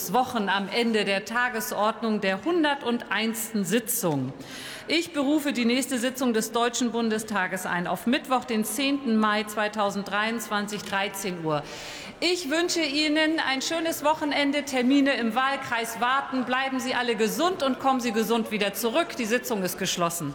Sitzungswochen am Ende der Tagesordnung der 101. Sitzung. Ich berufe die nächste Sitzung des Deutschen Bundestages ein auf Mittwoch, den 10. Mai 2023, 13 Uhr. Ich wünsche Ihnen ein schönes Wochenende. Termine im Wahlkreis warten. Bleiben Sie alle gesund und kommen Sie gesund wieder zurück. Die Sitzung ist geschlossen.